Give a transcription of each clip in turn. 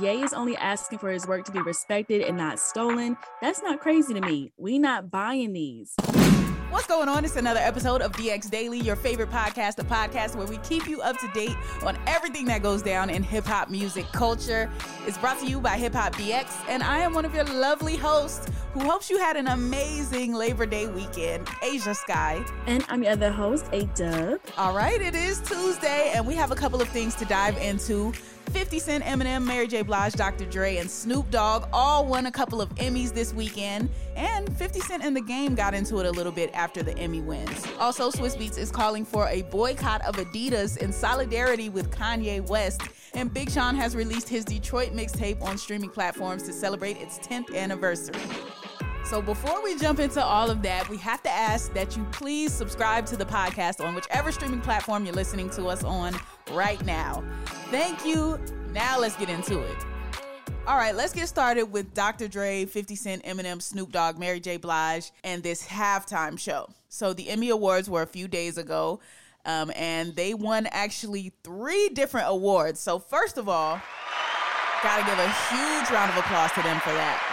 Ye is only asking for his work to be respected and not stolen. That's not crazy to me. We not buying these. What's going on? It's another episode of DX Daily, your favorite podcast, the podcast where we keep you up to date on everything that goes down in hip hop music culture. It's brought to you by Hip Hop DX, and I am one of your lovely hosts who hopes you had an amazing Labor Day weekend, Ashia Skye. And I'm your other host, A Dub. All right, it is Tuesday, and we have a couple of things to dive into. 50 Cent, Eminem, Mary J. Blige, Dr. Dre, and Snoop Dogg all won a couple of Emmys this weekend, and 50 Cent and the game got into it a little bit after the Emmy wins. Also, Swizz Beatz is calling for a boycott of Adidas in solidarity with Kanye West, and Big Sean has released his Detroit mixtape on streaming platforms to celebrate its 10th anniversary. So before we jump into all of that, we have to ask that you please subscribe to the podcast on whichever streaming platform you're listening to us on right now. Thank you. Now let's get into it. All right, let's get started with Dr. Dre, 50 Cent, Eminem, Snoop Dogg, Mary J. Blige, and this halftime show. So the Emmy Awards were a few days ago, um, and they won actually three different awards. So first of all, gotta give a huge round of applause to them for that.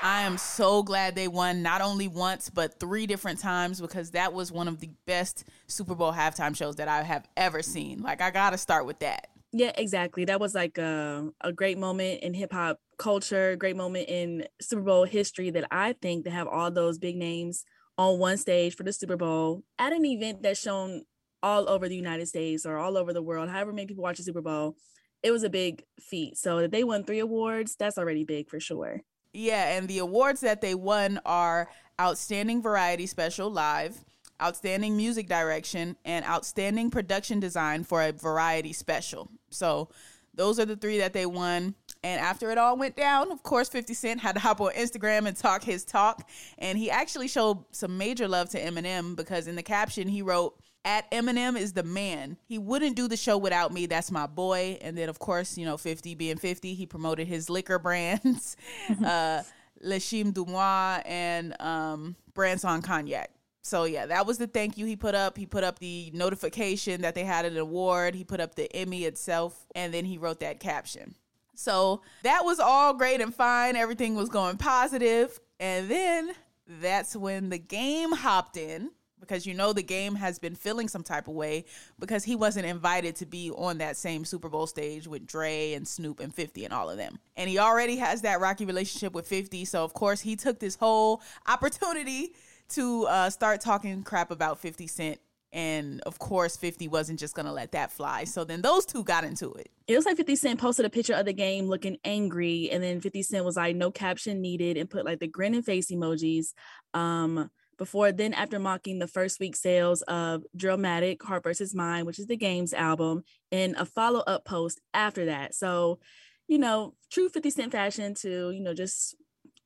I am so glad they won not only once, but three different times because that was one of the best Super Bowl halftime shows that I have ever seen. Like, I got to start with that. Yeah, exactly. That was like a, a great moment in hip hop culture, great moment in Super Bowl history that I think to have all those big names on one stage for the Super Bowl at an event that's shown all over the United States or all over the world, however many people watch the Super Bowl. It was a big feat. So that they won three awards, that's already big for sure. Yeah, and the awards that they won are Outstanding Variety Special Live, Outstanding Music Direction, and Outstanding Production Design for a Variety Special. So those are the three that they won. And after it all went down, of course, 50 Cent had to hop on Instagram and talk his talk. And he actually showed some major love to Eminem because in the caption, he wrote, at Eminem is the man. He wouldn't do the show without me. That's my boy. And then, of course, you know, 50 being 50, he promoted his liquor brands, uh, Le Chemin du Roi and um, Branson Cognac. So, yeah, that was the thank you he put up. He put up the notification that they had an award, he put up the Emmy itself, and then he wrote that caption. So, that was all great and fine. Everything was going positive. And then that's when the game hopped in because you know the game has been feeling some type of way because he wasn't invited to be on that same Super Bowl stage with Dre and Snoop and 50 and all of them. And he already has that rocky relationship with 50, so of course he took this whole opportunity to uh, start talking crap about 50 Cent. And of course, 50 wasn't just going to let that fly. So then those two got into it. It was like 50 Cent posted a picture of the game looking angry. And then 50 Cent was like, no caption needed, and put like the grin and face emojis. Um, before then after mocking the first week sales of Drillmatic, Heart versus Mind, which is the game's album, in a follow-up post after that. So, you know, true 50 Cent fashion to, you know, just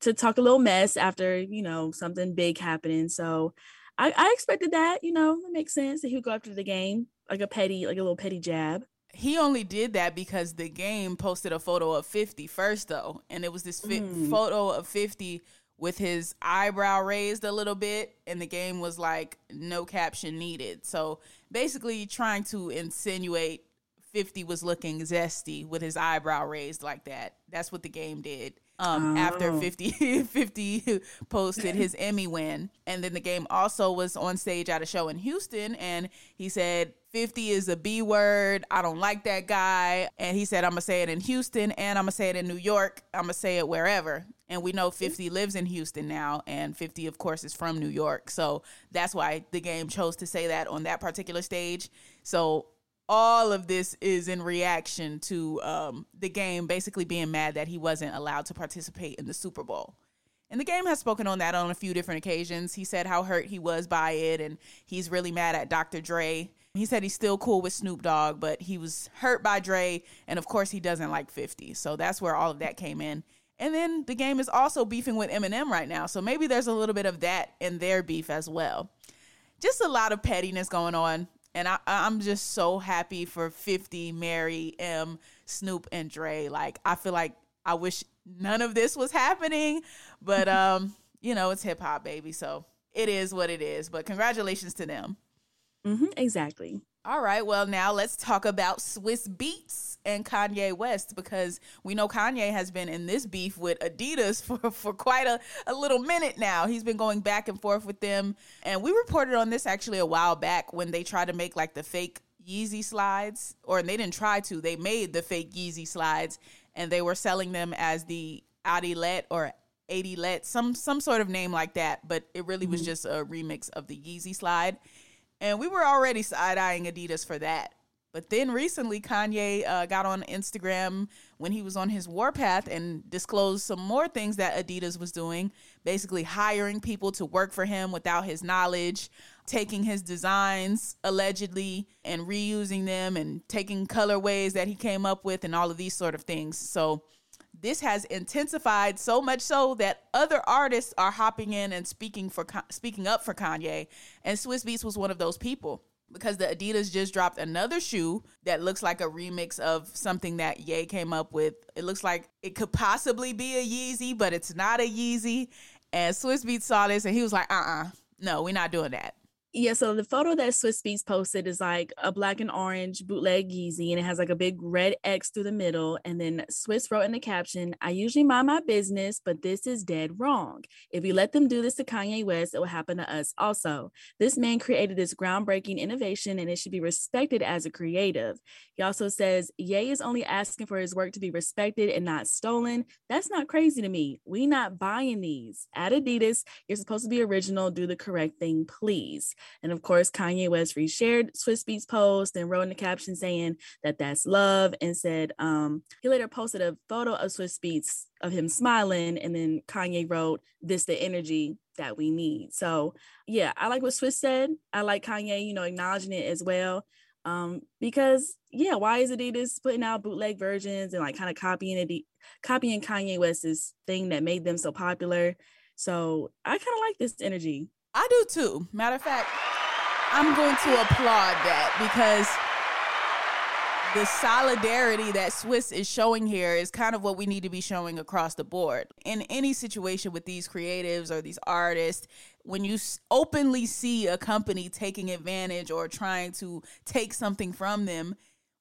to talk a little mess after, you know, something big happening. So I, I expected that, you know, it makes sense that he would go after the game, like a petty, like a little petty jab he only did that because the game posted a photo of 50 first though and it was this fi- mm. photo of 50 with his eyebrow raised a little bit and the game was like no caption needed so basically trying to insinuate 50 was looking zesty with his eyebrow raised like that that's what the game did um, oh. after 50, 50 posted his Emmy win. And then the game also was on stage at a show in Houston. And he said, 50 is a B word. I don't like that guy. And he said, I'm going to say it in Houston and I'm going to say it in New York. I'm going to say it wherever. And we know 50 lives in Houston now. And 50, of course, is from New York. So that's why the game chose to say that on that particular stage. So all of this is in reaction to um, the game basically being mad that he wasn't allowed to participate in the Super Bowl. And the game has spoken on that on a few different occasions. He said how hurt he was by it, and he's really mad at Dr. Dre He said he's still cool with Snoop Dogg, but he was hurt by Dre, and of course he doesn't like 50. So that's where all of that came in. And then the game is also beefing with Eminem right now. So maybe there's a little bit of that in their beef as well. Just a lot of pettiness going on. And I, I'm just so happy for 50, Mary, Em, Snoop, and Dre. Like, I feel like I wish none of this was happening, but, um, you know, it's hip hop, baby. So it is what it is. But congratulations to them. Mm-hmm, exactly. All right. Well, now let's talk about Swizz Beatz and Kanye West because we know Kanye has been in this beef with Adidas for, for quite a, a little minute now. He's been going back and forth with them. And we reported on this actually a while back when they tried to make like the fake Yeezy slides, or they didn't try to, they made the fake Yeezy slides and they were selling them as the Adilette or Adilette, some some sort of name like that, but it really was mm-hmm. just a remix of the Yeezy slide. And we were already side eyeing Adidas for that. But then recently, Kanye uh, got on Instagram when he was on his warpath and disclosed some more things that Adidas was doing, basically hiring people to work for him without his knowledge, taking his designs allegedly and reusing them, and taking colorways that he came up with, and all of these sort of things. So this has intensified so much so that other artists are hopping in and speaking for speaking up for Kanye, and Swizz Beatz was one of those people because the Adidas just dropped another shoe that looks like a remix of something that Ye came up with. It looks like it could possibly be a Yeezy, but it's not a Yeezy. And Swizz Beatz saw this and he was like, uh uh-uh, uh, no, we're not doing that. Yeah, so the photo that Swizz Beatz posted is like a black and orange bootleg Yeezy, and it has like a big red X through the middle. And then Swizz wrote in the caption, I usually mind my business, but this is dead wrong. If we let them do this to Kanye West, it will happen to us also. This man created this groundbreaking innovation, and it should be respected as a creative. He also says, Ye is only asking for his work to be respected and not stolen. That's not crazy to me. We not buying these. At Adidas, you're supposed to be original, do the correct thing, please. And of course, Kanye West reshared Swizz Beatz post and wrote in the caption saying that that's love and said um, he later posted a photo of Swizz Beatz of him smiling. And then Kanye wrote, This the energy that we need. So yeah, I like what Swizz said. I like Kanye, you know, acknowledging it as well. Um, because yeah, why is Adidas putting out bootleg versions and like kind of copying it, copying Kanye West's thing that made them so popular? So I kind of like this energy. I do too. Matter of fact, I'm going to applaud that because the solidarity that Swizz is showing here is kind of what we need to be showing across the board. In any situation with these creatives or these artists, when you openly see a company taking advantage or trying to take something from them,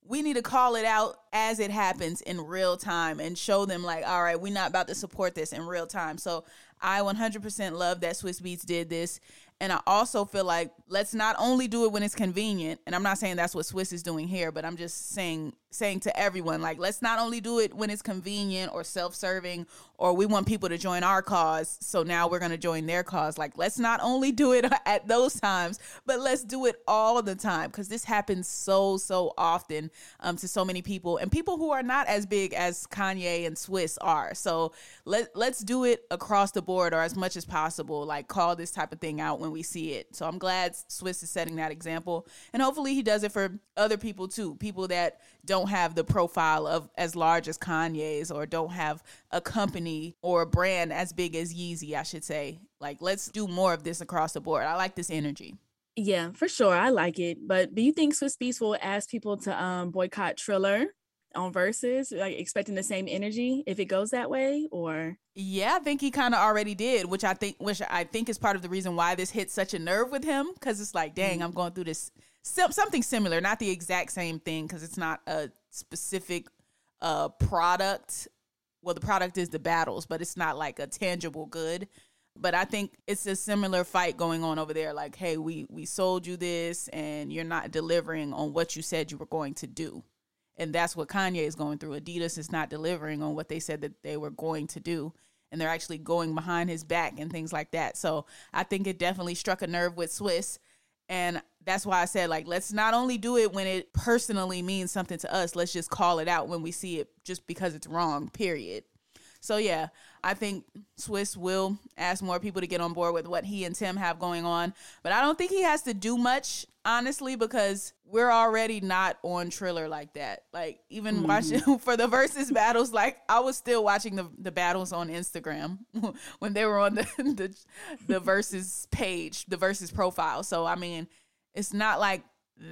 we need to call it out as it happens in real time and show them like all right we're not about to support this in real time so I 100% love that Swizz Beatz did this. And I also feel like let's not only do it when it's convenient, and I'm not saying that's what Swizz is doing here, but I'm just saying saying to everyone like let's not only do it when it's convenient or self-serving or we want people to join our cause, so now we're going to join their cause. Like let's not only do it at those times, but let's do it all the time cuz this happens so so often um, to so many people and people who are not as big as Kanye and Swizz are. So let let's do it across the board or as much as possible like call this type of thing out when we see it. So I'm glad Swizz is setting that example. And hopefully he does it for other people too. People that don't have the profile of as large as Kanye's or don't have a company or a brand as big as Yeezy, I should say. Like let's do more of this across the board. I like this energy. Yeah, for sure. I like it. But do you think Swizz Beatz will ask people to um boycott Triller? On Verzuz, like expecting the same energy if it goes that way, or yeah, I think he kind of already did, which I think, which I think is part of the reason why this hit such a nerve with him, because it's like, dang, mm-hmm. I'm going through this something similar, not the exact same thing, because it's not a specific uh product. Well, the product is the battles, but it's not like a tangible good. But I think it's a similar fight going on over there. Like, hey, we we sold you this, and you're not delivering on what you said you were going to do and that's what Kanye is going through. Adidas is not delivering on what they said that they were going to do, and they're actually going behind his back and things like that. So I think it definitely struck a nerve with Swizz. and that's why I said like let's not only do it when it personally means something to us. Let's just call it out when we see it, just because it's wrong. Period. So yeah, I think Swizz will ask more people to get on board with what he and Tim have going on. But I don't think he has to do much, honestly, because we're already not on Triller like that. Like even mm-hmm. watching for the Verzuz battles, like I was still watching the, the battles on Instagram when they were on the, the the Verzuz page, the Verzuz profile. So I mean, it's not like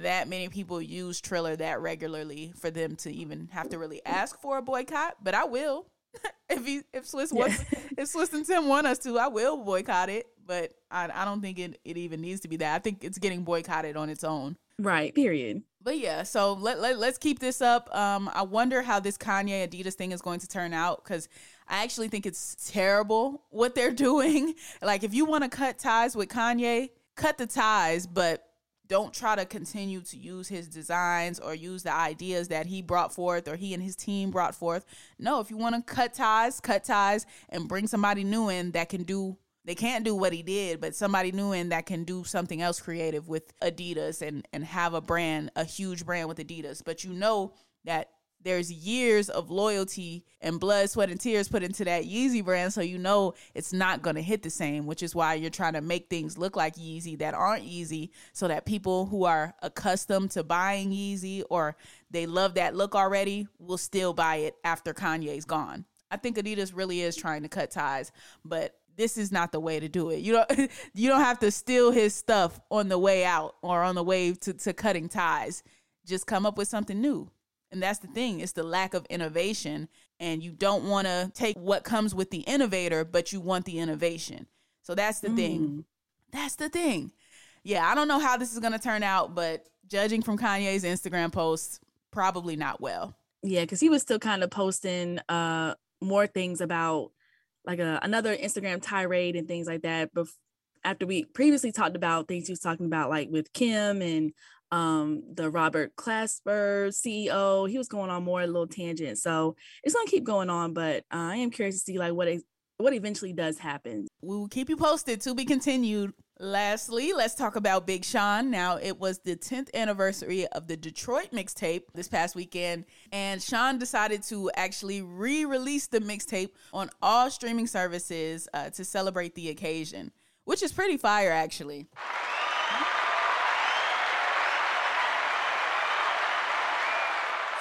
that many people use Triller that regularly for them to even have to really ask for a boycott, but I will. if he if Swizz wants if Swizz and Tim want us to, I will boycott it. But I I don't think it, it even needs to be that. I think it's getting boycotted on its own. Right. Period. But yeah, so let, let let's keep this up. Um, I wonder how this Kanye Adidas thing is going to turn out because I actually think it's terrible what they're doing. Like, if you want to cut ties with Kanye, cut the ties, but don't try to continue to use his designs or use the ideas that he brought forth or he and his team brought forth. No, if you want to cut ties, cut ties and bring somebody new in that can do they can't do what he did, but somebody new in that can do something else creative with Adidas and and have a brand, a huge brand with Adidas. But you know that there's years of loyalty and blood, sweat, and tears put into that Yeezy brand. So you know it's not going to hit the same, which is why you're trying to make things look like Yeezy that aren't Yeezy so that people who are accustomed to buying Yeezy or they love that look already will still buy it after Kanye's gone. I think Adidas really is trying to cut ties, but this is not the way to do it. You don't you don't have to steal his stuff on the way out or on the way to, to cutting ties. Just come up with something new. And that's the thing, it's the lack of innovation. And you don't want to take what comes with the innovator, but you want the innovation. So that's the mm. thing. That's the thing. Yeah, I don't know how this is going to turn out, but judging from Kanye's Instagram posts, probably not well. Yeah, because he was still kind of posting uh more things about like a, another Instagram tirade and things like that. But after we previously talked about things he was talking about, like with Kim and um, the Robert Clasper CEO. He was going on more a little tangent. So it's gonna keep going on, but uh, I am curious to see like what it, what eventually does happen. We will keep you posted to be continued. Lastly, let's talk about Big Sean. Now, it was the 10th anniversary of the Detroit mixtape this past weekend, and Sean decided to actually re release the mixtape on all streaming services uh, to celebrate the occasion, which is pretty fire, actually.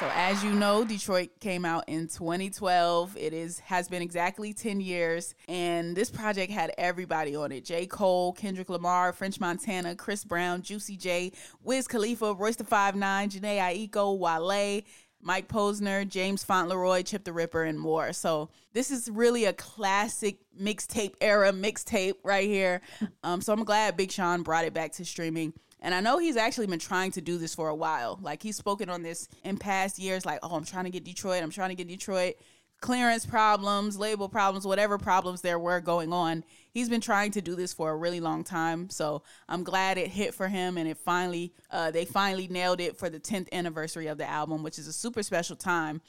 So as you know, Detroit came out in 2012. It is has been exactly 10 years and this project had everybody on it. J. Cole, Kendrick Lamar, French Montana, Chris Brown, Juicy J, Wiz Khalifa, Royce da 5'9, Jhené Aiko, Wale, Mike Posner, James Fauntleroy, Chip tha Ripper, and more. So this is really a classic mixtape era mixtape right here. Um, so I'm glad Big Sean brought it back to streaming. And I know he's actually been trying to do this for a while. Like he's spoken on this in past years, like, oh, I'm trying to get Detroit, I'm trying to get Detroit. Clearance problems, label problems, whatever problems there were going on. He's been trying to do this for a really long time. So I'm glad it hit for him and it finally, uh, they finally nailed it for the 10th anniversary of the album, which is a super special time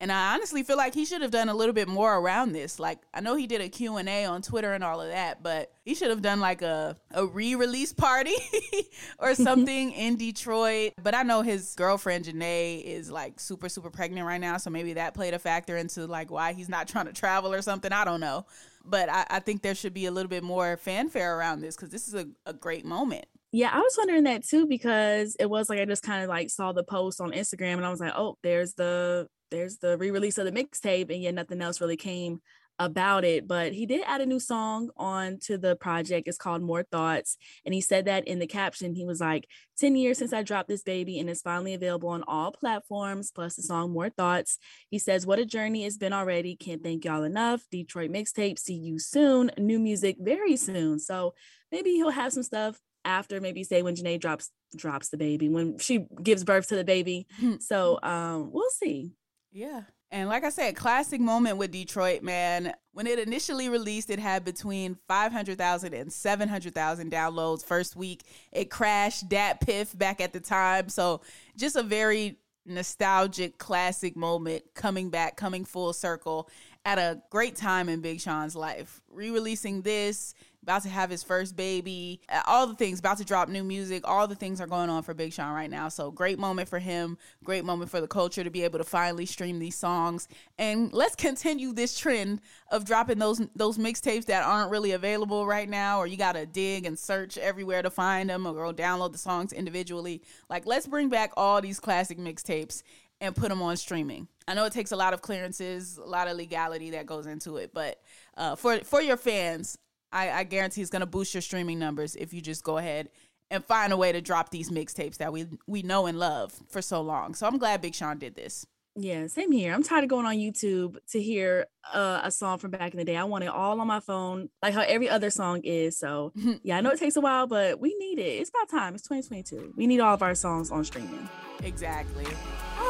and I honestly feel like he should have done a little bit more around this. Like I know he did a Q&A on Twitter and all of that, but he should have done like a, a re-release party or something in Detroit. But I know his girlfriend Jhené is like super, super pregnant right now. So maybe that played a factor into like why he's not trying to travel or something. I don't know. But I, I think there should be a little bit more fanfare around this because this is a, a great moment. Yeah, I was wondering that too because it was like I just kind of like saw the post on Instagram and I was like, oh, there's the there's the re-release of the mixtape and yet nothing else really came about it. But he did add a new song on to the project. It's called more thoughts. And he said that in the caption he was like 10 years since i dropped this baby and it's finally available on all platforms plus the song more thoughts. He says what a journey it's been already. Can't thank y'all enough. Detroit mixtape. See you soon. New music very soon. So maybe he'll have some stuff after maybe say when Jhené drops drops the baby when she gives birth to the baby. So um we'll see yeah. And like I said, classic moment with Detroit, man. When it initially released, it had between 500,000 and 700,000 downloads first week. It crashed DatPiff back at the time. So just a very nostalgic, classic moment coming back, coming full circle at a great time in Big Sean's life. Re releasing this, about to have his first baby, uh, all the things, about to drop new music, all the things are going on for Big Sean right now. So great moment for him, great moment for the culture to be able to finally stream these songs. And let's continue this trend of dropping those those mixtapes that aren't really available right now, or you gotta dig and search everywhere to find them, or go download the songs individually. Like let's bring back all these classic mixtapes and put them on streaming. I know it takes a lot of clearances, a lot of legality that goes into it, but uh, for for your fans, I, I guarantee it's going to boost your streaming numbers if you just go ahead and find a way to drop these mixtapes that we we know and love for so long. So I'm glad Big Sean did this. Yeah, same here. I'm tired of going on YouTube to hear uh, a song from back in the day. I want it all on my phone, like how every other song is. So, yeah, I know it takes a while, but we need it. It's about time. It's 2022. We need all of our songs on streaming. Exactly.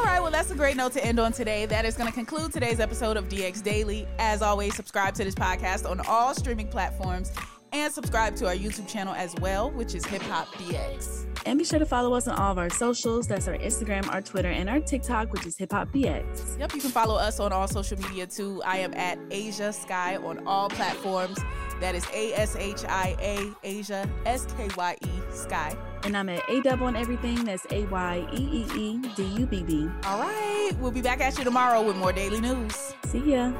All right, well, that's a great note to end on today. That is going to conclude today's episode of DX Daily. As always, subscribe to this podcast on all streaming platforms and subscribe to our YouTube channel as well, which is Hip Hop DX. And be sure to follow us on all of our socials. That's our Instagram, our Twitter, and our TikTok, which is Hip Hop DX. Yep, you can follow us on all social media too. I am at Ashia Skye on all platforms. That is A S H I A Ashia S K Y E Skye. And I'm at A Dub on everything. That's A Y E E E D U B B. All right, we'll be back at you tomorrow with more daily news. See ya.